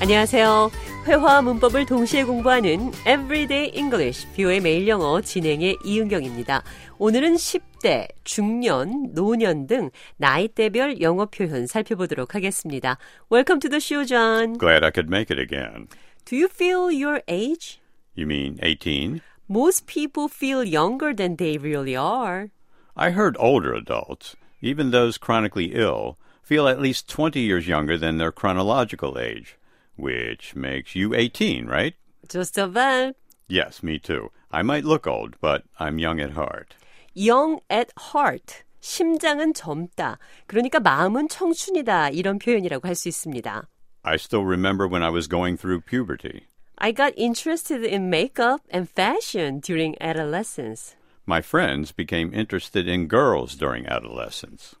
안녕하세요. 회화와 문법을 동시에 공부하는 Everyday English, 뷰의 매일 영어 진행의 이은경입니다. 오늘은 10대, 중년, 노년 등 나이대별 영어 표현 살펴보도록 하겠습니다. Welcome to the show, John. Glad I could make it again. Do you feel your age? You mean 18? Most people feel younger than they really are. I heard older adults, even those chronically ill, feel at least 20 years younger than their chronological age, which makes you 18, right? Just about. Yes, me too. I might look old, but I'm young at heart. young at heart. 심장은 젊다. 그러니까 마음은 청춘이다. 이런 표현이라고 할 수 있습니다. I still remember when I was going through puberty. I got interested in makeup and fashion during adolescence. My friends became interested in girls during adolescence.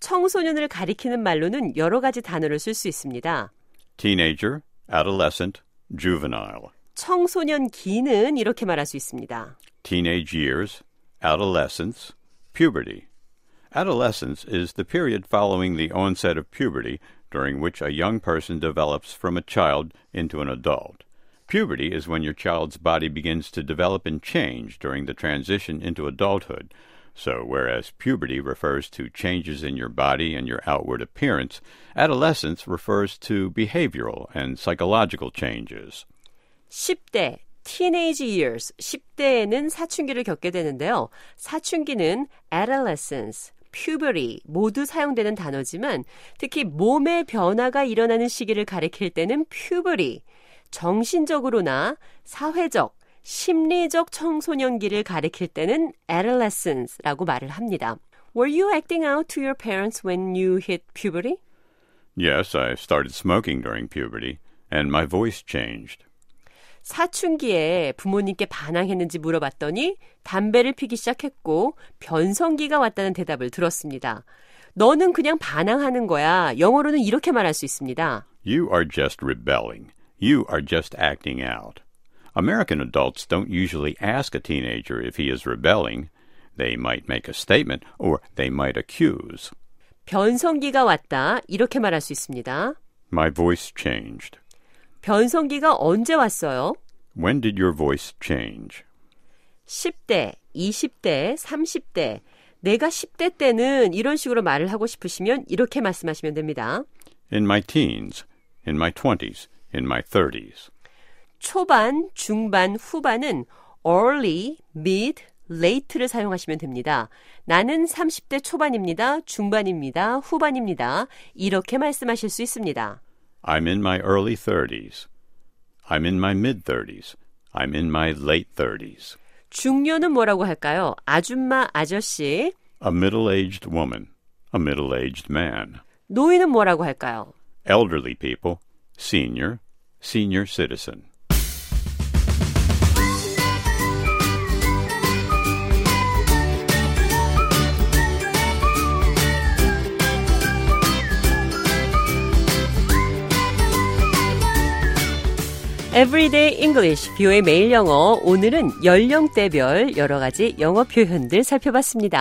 청소년을 가리키는 말로는 여러 가지 단어를 쓸 수 있습니다. Teenager, adolescent, juvenile. 청소년 기는 이렇게 말할 수 있습니다. teenage years, adolescence, puberty. Adolescence is the period following the onset of puberty during which a young person develops from a child into an adult. Puberty is when your child's body begins to develop and change during the transition into adulthood. So, whereas puberty refers to changes in your body and your outward appearance, adolescence refers to behavioral and psychological changes. 10대, teenage years, 10대에는 사춘기를 겪게 되는데요. 사춘기는 adolescence, puberty 모두 사용되는 단어지만 특히 몸의 변화가 일어나는 시기를 가리킬 때는 puberty, 정신적으로나 사회적, 심리적 청소년기를 가리킬 때는 adolescence라고 말을 합니다. Were you acting out to your parents when you hit puberty? Yes, I started smoking during puberty, and my voice changed. 사춘기에 부모님께 반항했는지 물어봤더니 담배를 피기 시작했고 변성기가 왔다는 대답을 들었습니다. 너는 그냥 반항하는 거야. 영어로는 이렇게 말할 수 있습니다. You are just rebelling. You are just acting out. American adults don't usually ask a teenager if he is rebelling. They might make a statement or they might accuse. 변성기가 왔다. 이렇게 말할 수 있습니다. My voice changed. 변성기가 언제 왔어요? When did your voice change? 10대, 20대, 30대. 내가 10대 때는 이런 식으로 말을 하고 싶으시면 이렇게 말씀하시면 됩니다. In my teens, in my 20s, in my 30s. 초반, 중반, 후반은 early, mid, late를 사용하시면 됩니다. 나는 30대 초반입니다. 중반입니다. 후반입니다. 이렇게 말씀하실 수 있습니다. I'm in my early 30s. I'm in my mid 30s. I'm in my late 30s. 중년은 뭐라고 할까요? 아줌마, 아저씨. A middle aged woman. A middle aged man. 노인은 뭐라고 할까요? Elderly people. Senior. Senior citizen. Everyday English, 뷰의 매일 영어. 오늘은 연령대별 여러 가지 영어 표현들 살펴봤습니다.